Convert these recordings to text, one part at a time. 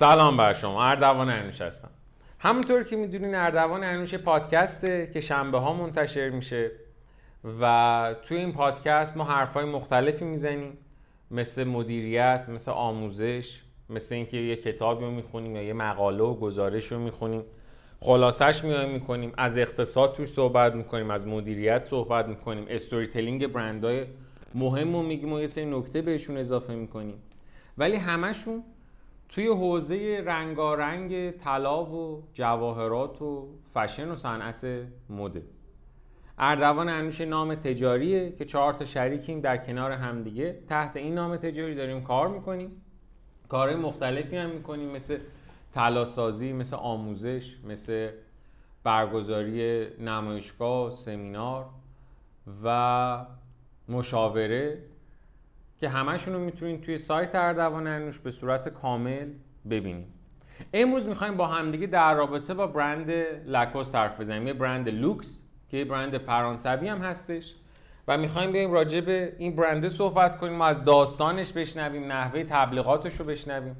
سلام بر شما اردوان انوش هستم. همونطور که می‌دونین اردوان انوش پادکسته که شنبه ها منتشر میشه و توی این پادکست ما حرفای مختلفی می‌زنیم مثل مدیریت مثل آموزش مثل اینکه یه کتابی رو می‌خونیم یا یه مقاله و گزارش رو می‌خونیم. خلاصش میایم می‌کنیم از اقتصاد توش صحبت می‌کنیم از مدیریت صحبت می‌کنیم. استوری تلینگ برندهای مهم رو میگیم و یه سری نکته بهشون اضافه می‌کنیم. ولی همشون توی حوزه رنگارنگ طلا و جواهرات و فشن و صنعت مده. اردوان انوش نام تجاریه که چهار تا شریکیم در کنار همدیگه. تحت این نام تجاری داریم کار می‌کنیم. کارهای مختلفی هم می‌کنیم مثل تلاسازی مثل آموزش مثل برگزاری نمایشگاه سمینار و مشاوره. که همشون رو می‌تونید توی سایت اردوان انوش به صورت کامل ببینید امروز می‌خوایم با همدیگه در رابطه با برند لکوست حرف بزنیم. یه برند لوکس که یه برند فرانسوی هم هستش و می‌خوایم بیایم راجع به این برنده صحبت کنیم و از داستانش بشنویم نحوه تبلیغاتش رو بشنویم.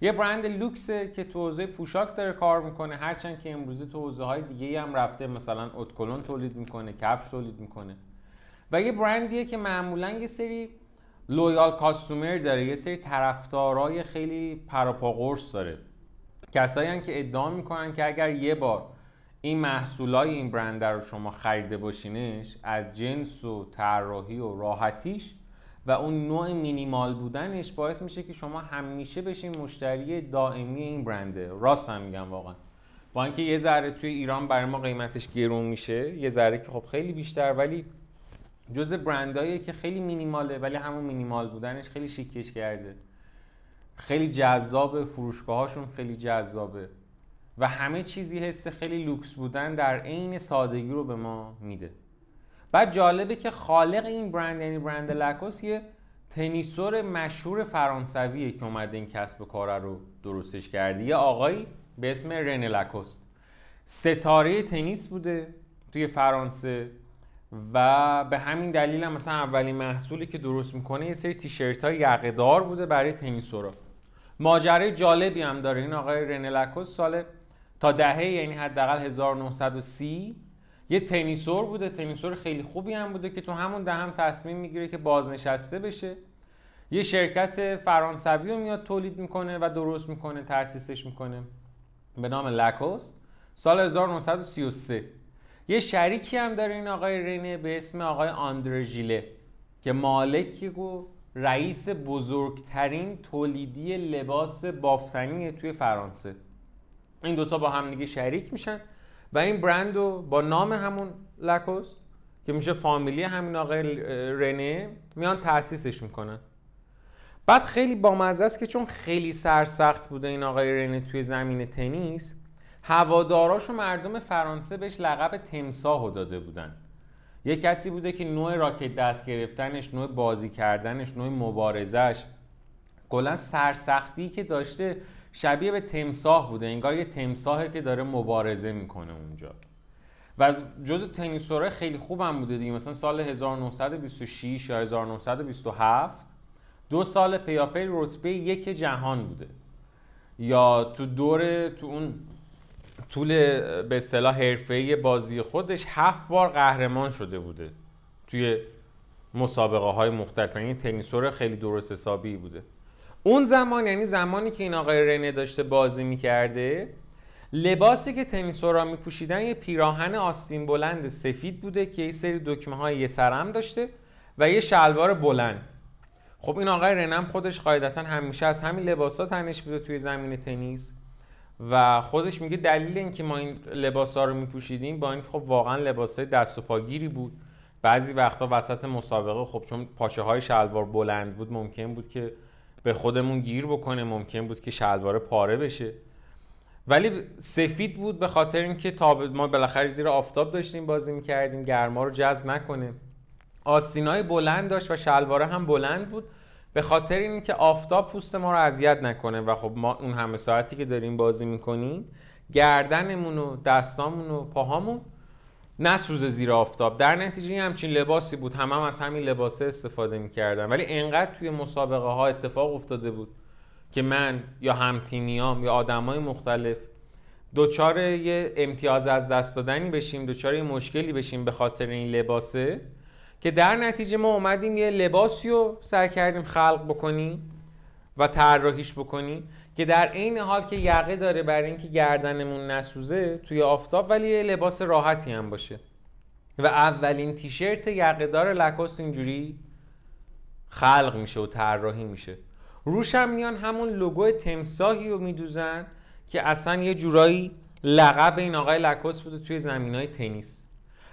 یه برند لوکسه که تو حوزه پوشاک داره کار می‌کنه هرچند که امروزه تو حوزه های دیگه هم رفته مثلا اتکلون تولید می‌کنه کفش تولید می‌کنه. و یه برندیه که معمولا یه سری لویال کاستومر داره یه سری طرفدارای خیلی پراپاگورس داره. کسایی که ادعا می‌کنن که اگر یه بار این محصولای این برند رو شما خریده باشینش از جنس و طراحی و راحتیش و اون نوع مینیمال بودنش باعث میشه که شما همیشه بشین مشتری دائمی این برنده. راست هم میگم واقعا. با اینکه یه ذره توی ایران برای ما قیمتش گرون میشه یه ذره که خب خیلی بیشتر ولی جز برندهایی که خیلی مینیماله ولی همون مینیمال بودنش خیلی شیکش کرده. خیلی جذاب فروشگاهاشون خیلی جذابه. و همه چیزی حس خیلی لوکس بودن در عین سادگی رو به ما میده. بعد جالبه که خالق این برند یعنی برند لکوس یه تنیسور مشهور فرانسویه که اومده این کسب کار رو درستش کرده. یه آقایی به اسم رنه لکوست. ستاره تنیس بوده توی فرانسه. و به همین دلیل هم مثلا اولین محصولی که درست می‌کنه یه سری تیشرت های یقهدار بوده برای تنیسورا ماجرای جالبی هم داره. این آقای رنه لکوس سال تا دهه یعنی حداقل 1930 یه تنیسور بوده. تنیسور خیلی خوبی هم بوده که تو همون ده هم تصمیم می‌گیره که بازنشسته بشه. یه شرکت فرانسوی رو میاد تولید می‌کنه و درست می‌کنه تاسیسش می‌کنه. به نام لکوست سال 1933 یه شریکی هم داره این آقای رینه به اسم آقای آندرژیله که مالکی و رئیس بزرگترین تولیدی لباس بافتنی توی فرانسه. این دوتا با هم دیگه شریک میشن و این برند رو با نام همون لکوست که میشه فامیلی همین آقای رنه میان تاسیسش می‌کنن. بعد خیلی بامزه است که چون خیلی سرسخت بوده این آقای رنه توی زمین تنیس هواداراش و مردم فرانسه بهش لقب تمساهو داده بودن. یه کسی بوده که نوع راکت دست گرفتنش نوع بازی کردنش نوع مبارزش کلا سرسختی که داشته شبیه به تمساه بوده انگار یه تمساهه که داره مبارزه می‌کنه اونجا. و جز تنیسوره خیلی خوبم بوده دیگه مثلا سال 1926 یا 1927 دو سال پیاپی رتبه یک جهان بوده. یا تو دور تو اون طول به اصطلاح حرفه‌ای بازی خودش هفت بار قهرمان شده بوده. توی مسابقه های مختلف یعنی تنیسور خیلی درست حسابی بوده. اون زمان یعنی زمانی که این آقای رنه داشته بازی می‌کرده لباسی که تنیسورا میپوشیدن یه پیراهن آستین بلند سفید بوده که یه سری دکمه های یه سرم داشته و یه شلوار بلند. خب این آقای رنم خودش قاعدتا همیشه از همین لباسا تنش بوده توی زمین تنیس. و خودش میگه دلیل اینکه ما این لباس ها رو میپوشیدیم با این خب واقعا لباس های دست و پاگیری بود. بعضی وقتا وسط مسابقه خب چون پاچه های شلوار بلند بود ممکن بود که به خودمون گیر بکنه ممکن بود که شلوار پاره بشه. ولی سفید بود به خاطر اینکه تاب ما بالاخره زیر آفتاب داشتیم بازی می‌کردیم گرما رو جذب نکنه. آستینای بلند داشت و شلواره هم بلند بود. به خاطر اینکه آفتاب پوست ما رو اذیت نکنه و خب ما اون همه ساعتی که داریم بازی می‌کنیم گردنمون و دستامون و پاهامون نسوزه زیر آفتاب. در نتیجه همچین لباسی بود. همه هم از همین لباسه استفاده می‌کردن. ولی انقدر توی مسابقه ها اتفاق افتاده بود که من یا همتیمیام یا آدمای مختلف دوچار یه امتیاز از دست دادنی بشیم دوچار یه مشکلی بشیم به خاطر این لباسه. که در نتیجه ما اومدیم یه لباسی رو سعی کردیم خلق بکنیم و طراحیش بکنیم که در عین حال که یقه داره برای اینکه گردنمون نسوزه توی آفتاب ولی یه لباس راحتی هم باشه. و اولین تیشرت یقه دار لکوست اینجوری خلق میشه و طراحی میشه. روش هم میان همون لوگو تمساهی رو میدوزن که اصلا یه جورایی لقب این آقای لکوس بوده توی زمین های تنیس.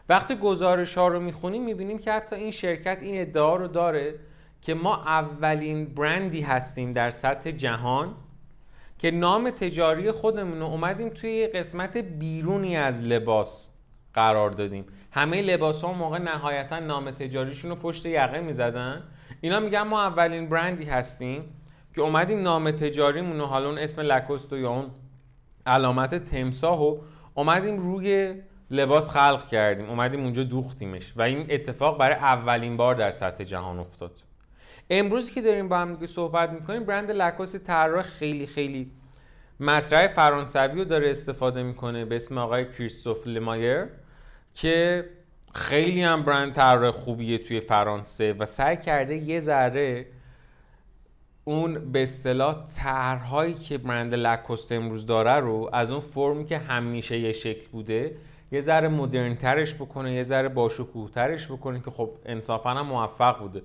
وقتی گزارش ها رو می‌خونیم می‌بینیم که حتی این شرکت این ادعا رو داره که ما اولین برندی هستیم در سطح جهان که نام تجاری خودمون رو اومدیم توی قسمت بیرونی از لباس قرار دادیم. همه لباس ها موقع نهایتا نام تجاریشون رو پشت یقه می‌زدن. اینا میگن ما اولین برندی هستیم که اومدیم نام تجاریمون رو حالا اون اسم لکوست یا اون علامت تمساه و اومدیم روی لباس خلق کردیم اومدیم اونجا دوختیمش و این اتفاق برای اولین بار در سطح جهان افتاد. امروز که داریم با هم دیگه صحبت می‌کنیم برند لکوس طراح خیلی خیلی مطرح فرانسوی رو داره استفاده می‌کنه به اسم آقای کریستوف لمایر که خیلی هم برند طراح خوبیه توی فرانسه و سعی کرده یه ذره اون به اصطلاح طرحهایی که برند لکوست امروز داره رو از اون فرمی که همیشه یه شکل بوده یه ذره مدرن ترش بکنه یه ذره باشکوه ترش بکنه که خب انصافا هم موفق بوده.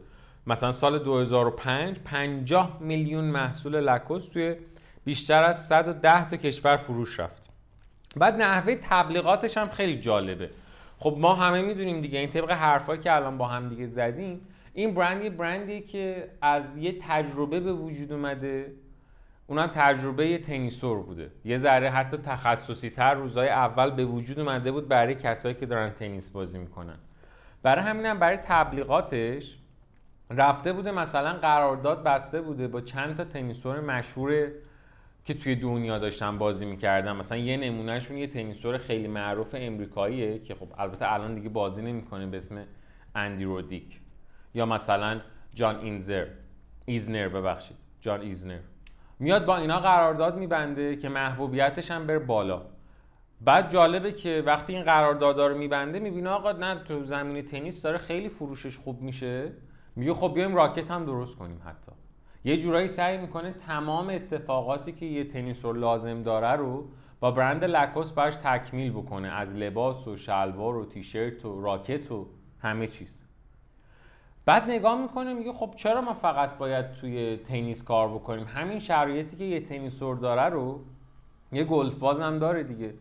مثلا سال 2005 50 میلیون محصول لکوست توی بیشتر از 110 تا کشور فروش رفت. بعد نحوه تبلیغاتش هم خیلی جالبه. خب ما همه می‌دونیم دیگه این طبق حرفایی که الان با هم دیگه زدیم این برند یه برندی که از یه تجربه به وجود اومده. اونم تجربه تنیسور بوده. یه ذره حتی تخصصی تر روزهای اول به وجود اومده بود برای کسایی که دارن تنیس بازی می‌کنن. برای همینم برای تبلیغاتش رفته بوده مثلا قرارداد بسته بوده با چند تا تنیسور مشهور که توی دنیا داشتن بازی می‌کردن. مثلا یه نمونهشون یه تنیسور خیلی معروف امریکاییه که خب البته الان دیگه بازی نمی‌کنه به اسم اندی رودیک. یا مثلا جان اینزر ایزنر ببخشید. جان ایزنر. میاد با اینا قرارداد میبنده که محبوبیتش هم بره بالا. بعد جالبه که وقتی این قرارداد رو میبنده می‌بینه آقا نه تو زمین تنیس داره خیلی فروشش خوب میشه. میگه خب بیایم راکت هم درست کنیم حتی. یه جورایی سعی می‌کنه تمام اتفاقاتی که یه تنیسور لازم داره رو با برند لکوس براش تکمیل بکنه. از لباس و شلوار و تیشرت و راکت و همه چیز. بعد نگاه می‌کنه میگه خب چرا ما فقط باید توی تنیس کار بکنیم؟ همین شرایطی که یه تنیسور داره رو یه گلف باز هم داره دیگه.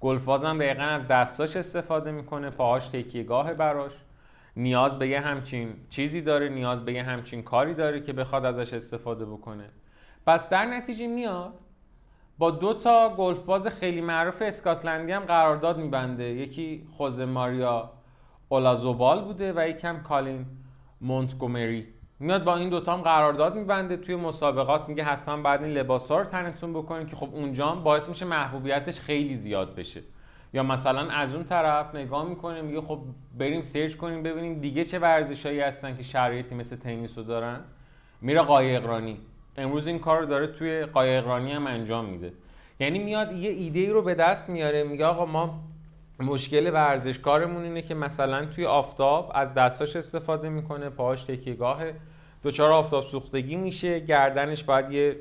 گلف باز هم دقیقا از دستاش استفاده می‌کنه پاهاش تکیهگاه براش. نیاز به یه همچین چیزی داره نیاز به یه همچین کاری داره که بخواد ازش استفاده بکنه. پس در نتیجه میاد با دو تا گلف باز خیلی معروف اسکاتلندی هم قرارداد میبنده. یکی خوزه ماریا اولازوبال بوده و یکم کالین. مونتگومری. میاد با این دوتا هم قرارداد میبنده توی مسابقات میگه حتما بعد این لباسا رو تنتون بکنین که خب اونجا باعث میشه محبوبیتش خیلی زیاد بشه. یا مثلا از اون طرف نگاه می‌کنه میگه خب بریم سرچ کنیم ببینیم دیگه چه ورزشایی هستن که شرایطی مثل تنیس رو دارن. میره قایقرانی امروز این کار رو داره توی قایقرانی هم انجام میده. یعنی میاد یه ایده رو به دست میاره میگه آقا ما مشکل ورزشکارمون اینه که مثلا توی آفتاب از دستاش استفاده می‌کنه پاهاش تکیهگاهه. دچار آفتاب سوختگی میشه گردنش باید یه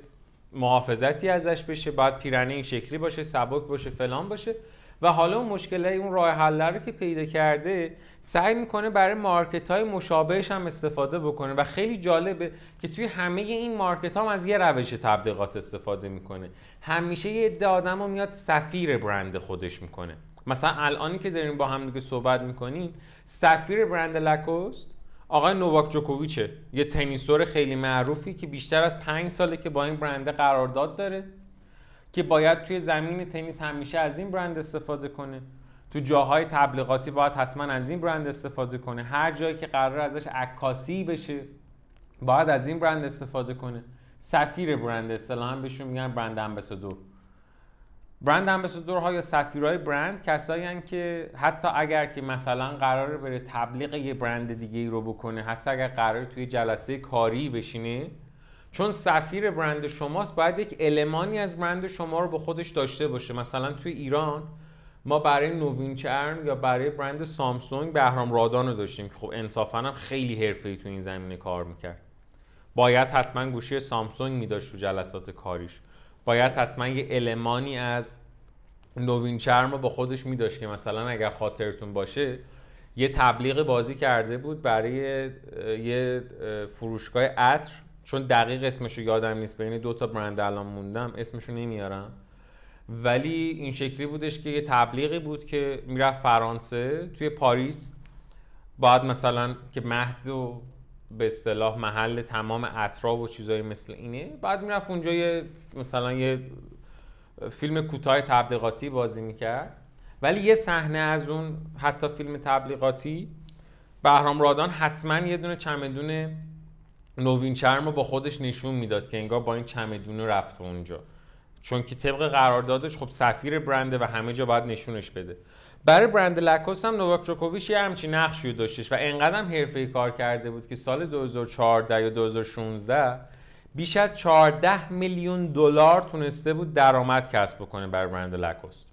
محافظتی ازش بشه باید پیرنه این شکلی باشه سبک باشه فلان باشه. و حالا اون مشکل اون راه حل رو که پیدا کرده سعی می‌کنه برای مارکت های مشابهش هم استفاده بکنه. و خیلی جالبه که توی همه این مارکت ها هم از یه روش تبلیغات استفاده می‌کنه. همیشه یه عده آدم میاد سفیر برند خودش می‌کنه. مثلا الانی که داریم با هم دیگه صحبت می‌کنیم سفیر برند لکوست آقای نوواک جوکوویچه یه تنیسور خیلی معروفی که بیشتر از پنج ساله که با این برنده قرارداد داره که باید توی زمین تنیس همیشه از این برند استفاده کنه. تو جاهای تبلیغاتی باید حتما از این برند استفاده کنه. هر جایی که قرار ازش عکاسی بشه باید از این برند استفاده کنه. سفیر برند اصطلاحا بهشون میگن برند امبسادور. برند امبسادورها یا سفیرهای برند کسایی که حتی اگر که مثلا قراره بره تبلیغ یه برند دیگه ای رو بکنه حتی اگر قرار توی جلسه کاری بشینه چون سفیر برند شماست باید یک المانی از برند شما رو به خودش داشته باشه. مثلا توی ایران ما برای نوین چرن یا برای برند سامسونگ بهرام رادان رو داشتیم که خب انصافا هم خیلی حرفه‌ای تو این زمینه کار می‌کرد. باید حتما گوشی سامسونگ میداشت تو جلسات کاریش. باید حتما یه المانی از نوین چرم رو با خودش میداشت که مثلا اگر خاطرتون باشه یه تبلیغ بازی کرده بود برای یه فروشگاه عطر. چون دقیق اسمشو یادم نیست بین دو تا برند الان موندم اسمشو نمیارم. ولی این شکلی بودش که یه تبلیغی بود که می‌رفت فرانسه توی پاریس. باید مثلا که مهد و به اصطلاح محل تمام اطراف و چیزایی مثل اینه. بعد می‌رفت اونجا یه مثلا یه فیلم کوتاه تبلیغاتی بازی می‌کرد. ولی یه صحنه از اون حتی فیلم تبلیغاتی بهرام رادان حتما یه دونه چمدون نوین چرم رو با خودش نشون می‌داد که انگار با این چمدون رفت اونجا. چون که طبق قراردادش خب سفیر برنده و همه جا باید نشونش بده. برای برند لکوس هم نوواک جوکوویچ یه همچین نقشی داشتش و انقدر حرفه‌ای کار کرده بود که سال 2014 یا 2016 بیش از 14 میلیون دلار تونسته بود درآمد کسب بکنه برای برند لکوست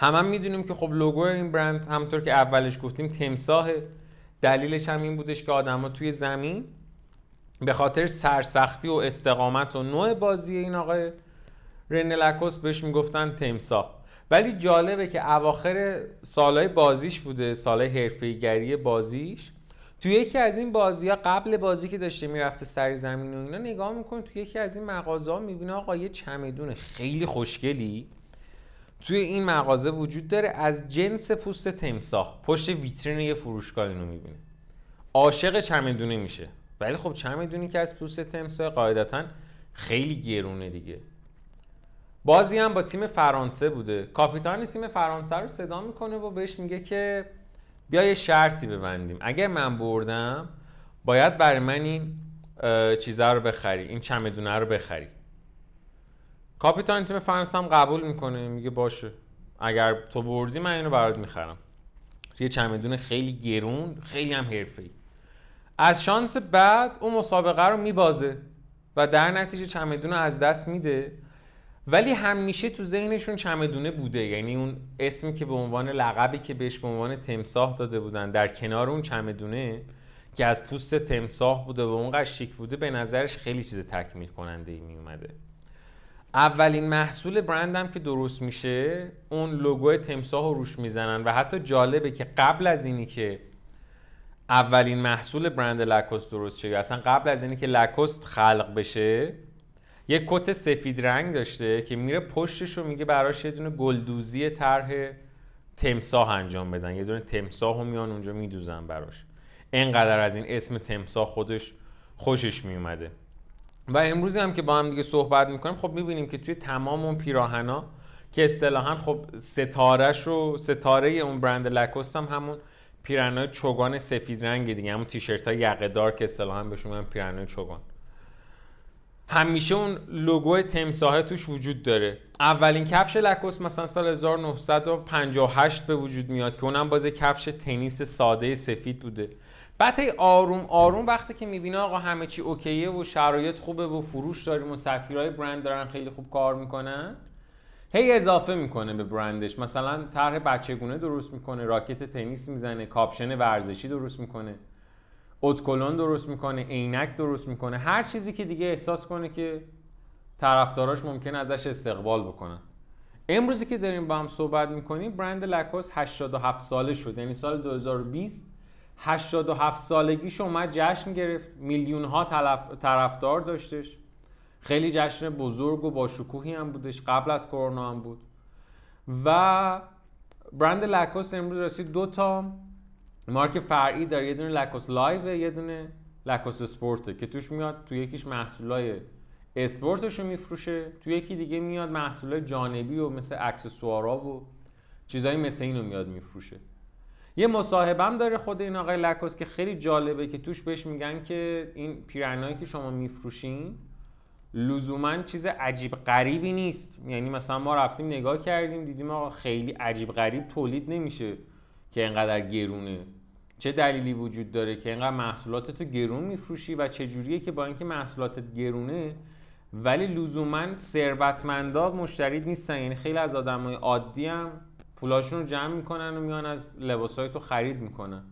هم, هم می‌دونیم که خب لوگو این برند همطور که اولش گفتیم تمساه دلیلش هم این بودش که آدما توی زمین به خاطر سرسختی و استقامت و نوع بازی این آقای رن لکوست بهش می‌گفتن تمساه ولی جالبه که اواخر سالهای بازیش بوده سالهای حرفه‌ایگری بازیش. تو یکی از این بازی ها قبل بازی که داشته می‌رفته سر زمین و اینا نگاه می‌کنه تو یکی از این مغازه ها می‌بینه آقا یه چمدون خیلی خوشگلی توی این مغازه وجود داره. از جنس پوست تمساه پشت ویترین یه فروشگاه اینو می‌بینه. عاشق چمدونه میشه. ولی خب چمدونی که از پوست تمساه قاعدتا خیلی گرونه دیگه. بازی هم با تیم فرانسه بوده. کاپیتان تیم فرانسه رو صدا می‌کنه و بهش میگه که بیا یه شرطی ببندیم. اگر من بردم باید برای من این چیزها رو بخری این چمدونه رو بخری. کاپیتان تیم فرانسه هم قبول می‌کنه. میگه باشه. اگر تو بردی من اینو برات می‌خرم. یه چمدون خیلی گرون خیلی هم حرفه‌ای. از شانس بعد اون مسابقه رو میبازه و در نتیجه چمدون رو از دست میده. ولی همیشه تو ذهنشون چمدونه بوده. یعنی اون اسمی که به عنوان لقبی که بهش به عنوان تمساه داده بودن در کنار اون چمدونه که از پوست تمساه بوده و اونقدر شیک بوده به نظرش خیلی چیز تکمیل کننده ای می اومده اولین محصول برندم که درست میشه اون لوگو تمساه رو روش می‌زنن و حتی جالبه که قبل از اینی که اولین محصول برند لکوست درست شه اصلا قبل از اینی که لکوست خلق بشه یه کت سفید رنگ داشته که میره پشتش رو میگه براش یه دونه گلدوزی طرح تمساه انجام بدن. یه دونه تمساه رو میان اونجا میدوزن براش. انقدر از این اسم تمساه خودش خوشش میومده. و امروزی هم که با هم دیگه صحبت می‌کنیم خب می‌بینیم که توی تمام اون پیراهنا که اصطلاحا خب ستارهش و ستاره اون برند لکوست هم همون پیرنهای چوگان سفید رنگ دیگه همون تیشرت های یقه دار که اصطلاحا بهشون میگن پیرنهای چوگان. همیشه اون لوگو تمساهه توش وجود داره. اولین کفش لکوس مثلا سال 1958 به وجود میاد که اونم باز کفش تنیس ساده سفید بوده. بعد آروم آروم وقتی که می‌بینه آقا همه چی okay ه و شرایط خوبه و فروش داریم و سفیرهای برند دارن خیلی خوب کار می‌کنن هی اضافه می‌کنه به برندش. مثلا طرح بچگونه درست می‌کنه راکت تنیس می‌زنه کاپشن ورزشی درست می‌کنه. اتکلون درست می‌کنه عینک درست می‌کنه هر چیزی که دیگه احساس کنه که طرفداراش ممکن ازش استقبال بکنن. امروزی که داریم با هم صحبت می‌کنیم برند لکوس 87 ساله شد یعنی سال 2020 87 سالگیش اومد جشن گرفت میلیون ها طرفدار داشتش. خیلی جشن بزرگ و با شکوهی هم بودش قبل از کرونا هم بود. و برند لکوس امروز رسید دو تا مارک فرعی داره یه دونه Lacoste Live یه دونه Lacoste Sport ه که توش میاد تو یکیش محصولای اسپورتش رو میفروشه تو یکی دیگه میاد محصولای جانبی و مثل اکسسوارا و چیزایی مثل اینو میاد میفروشه. یه مصاحبم داره خود این آقای لکوس که خیلی جالبه که توش بهش میگن که این پیرنایی که شما میفروشین لزوما چیز عجیب غریبی نیست. یعنی مثلا ما رفتیم نگاه کردیم دیدیم آقا خیلی عجیب غریب تولید نمیشه. که اینقدر گرونه. چه دلیلی وجود داره که اینقدر محصولاتتو گرون میفروشی و چه جوریه که با اینکه محصولاتت گرونه ولی لزوما ثروتمندا مشتری نیستن. یعنی خیلی از آدمای عادی هم پولاشون رو جمع می‌کنن و میان از لباسای تو خرید می‌کنن.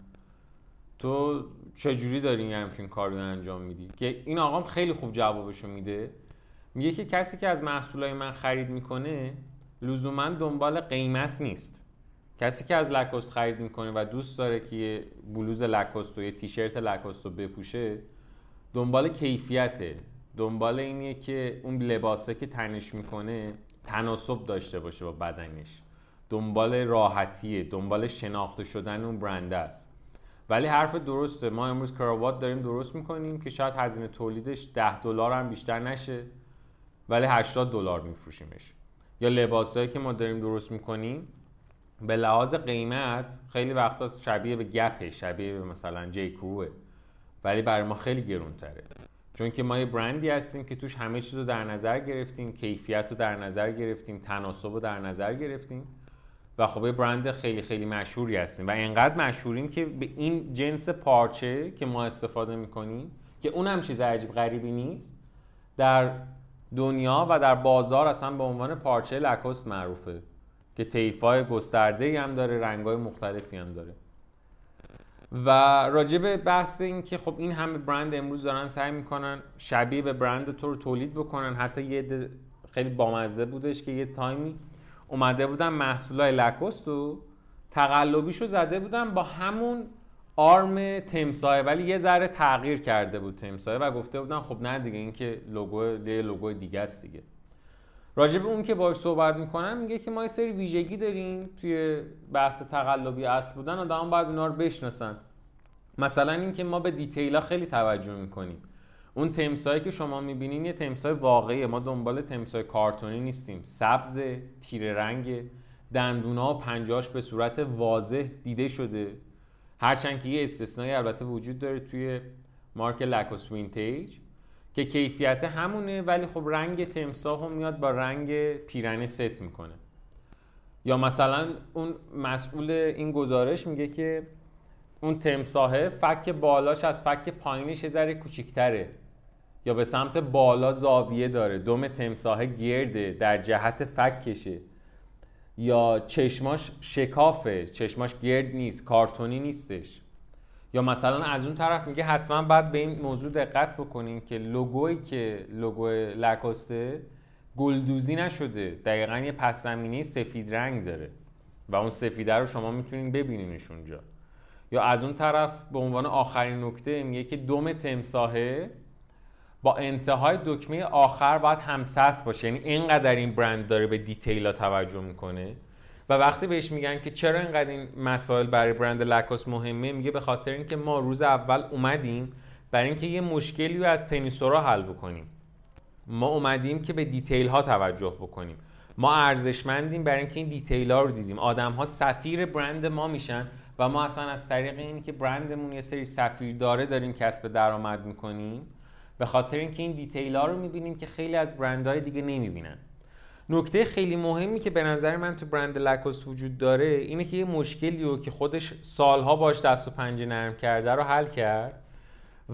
تو چجوری داری یه همچین کاری انجام میدی؟ که این آقام خیلی خوب جوابشو میده. میگه که کسی که از محصولای من خرید می‌کنه لزوما دنبال قیمت نیست. کسی که از لکوست خرید می‌کنه و دوست داره که یه بلوز لکوست و یه تیشرت لکوست رو بپوشه دنبال کیفیته. دنبال اینیه که اون لباسه که تنش می‌کنه تناسب داشته باشه با بدنش. دنبال راحتیه دنبال شناخته شدن اون برنده است. ولی حرف درسته. ما امروز کراوات داریم درست می‌کنیم که شاید هزینه تولیدش 10 دلار هم بیشتر نشه ولی 80 دلار میفروشیمش. یا لباسایی که ما داریم درست می‌کنیم به لحاظ قیمت خیلی وقتا شبیه به گپه شبیه به مثلا جی کروه ولی برای ما خیلی گرونتره. چون که ما یه برندی هستیم که توش همه چیز رو در نظر گرفتیم کیفیت رو در نظر گرفتیم تناسب رو در نظر گرفتیم. و خب یه برند خیلی خیلی مشهوری هستیم. و اینقدر مشهوریم که به این جنس پارچه که ما استفاده می‌کنیم که اون هم چیز عجیب غریبی نیست در دنیا و در بازار اصلا به عنوان پارچه لکوست معروفه. که طیفای گسترده هم داره رنگای مختلفی هم داره. و راجع به بحث این که خب این همه برند امروز دارن سعی می‌کنن شبیه به برند تو رو تولید بکنن. حتی یه خیلی بامزه بودش که یه تایمی اومده بودن محصولای لکوست و تقلبیشو زده بودن با همون آرم تمسایه ولی یه ذره تغییر کرده بود تمسایه و گفته بودن خب نه دیگه این که لوگو یه لوگو دیگه است دیگه. راجب اون که باش صحبت می‌کنم میگه که ما یه سری ویژگی داریم توی بحث تقلبی اصل بودن آدم باید اونا رو بشناسن. مثلا اینکه ما به دیتیلا خیلی توجه می‌کنیم. اون تمسایی که شما می‌بینین یه تمسای واقعیه. ما دنبال تمسای کارتونی نیستیم. سبز تیره رنگ دندونا و پنجاش به صورت واضح دیده شده. هرچند که یه استثنایی البته وجود داره توی مارک Lacoste Vintage. که کیفیت همونه ولی خب رنگ تمساه هم میاد با رنگ پیرنه ست می‌کنه. یا مثلا اون مسئول این گزارش میگه که اون تمساهه فک بالاش از فک پایینش ذره کوچیکتره. یا به سمت بالا زاویه داره. دم تمساهه گرده در جهت فکشه. یا چشماش شکافه. چشماش گرد نیست کارتونی نیستش. یا مثلا از اون طرف میگه حتما باید به این موضوع دقت بکنین که لوگویی که لوگو لکاسته گلدوزی نشده. دقیقا یه پس زمینه سفید رنگ داره و اون سفیده رو شما می‌تونین ببینینش اونجا. یا از اون طرف به عنوان آخرین نکته میگه که دوم تمساهه با انتهای دکمه آخر باید همسط باشه. یعنی اینقدر این برند داره به دیتیلا توجه می‌کنه. و وقتی بهش میگن که چرا اینقدر این مسائل برای برند لکوس مهمه میگه به خاطر اینکه ما روز اول اومدیم برای اینکه یه مشکلی رو از تنیسورا حل بکنیم. ما اومدیم که به detail ها توجه بکنیم. ما ارزشمندیم برای اینکه این detail ها رو دیدیم. آدم ها سفیر برند ما میشن و ما اصلا از طریق اینی که برندمون یه سری سفیر داره داریم کسب درآمد می‌کنیم به خاطر اینکه این detail ها رو می‌بینیم که خیلی از برندهای دیگه نمی‌بینن. نکته خیلی مهمی که به نظر من تو برند لکوس وجود داره اینه که یه مشکلی رو که خودش سالها باش دست و پنجه نرم کرده رو حل کرد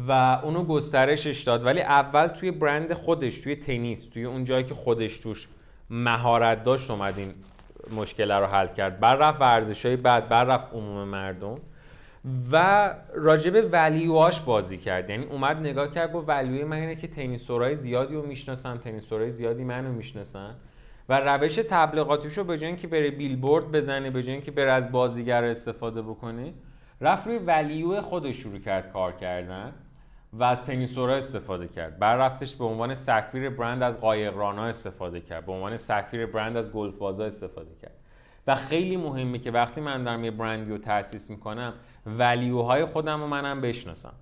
و اونو گسترشش داد. ولی اول توی برند خودش توی تنیس توی اون جایی که خودش توش مهارت داشت اومد این مشکل رو حل کرد. بر رفت ورزش های بعد بر رفت عموم مردم و راجب ولیوهاش بازی کرد. یعنی اومد نگاه کرد با ولیوی من اینه که تنیسورای زیادی رو می‌شناسن تنیسورای زیادی منو می‌شناسن. و روش تبلیغاتیشو به جای اینکه بره بیلبورد بزنه به جای اینکه بره از بازیگر استفاده بکنه رفت روی ولیو خودش شروع کرد کار کردن و از تنیسورا استفاده کرد. بر رفتش به عنوان سفیر برند از قایقرانا استفاده کرد. به عنوان سفیر برند از گلف بازا استفاده کرد. و خیلی مهمه که وقتی من دارم یه برندی رو تأسیس می‌کنم ولیوهای خودم رو منم بشناسم.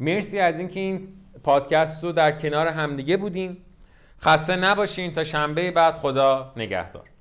مرسی از اینکه این پادکست رو در کنار همدیگه بودیم خسته نباشین تا شنبه بعد خدا نگهدار.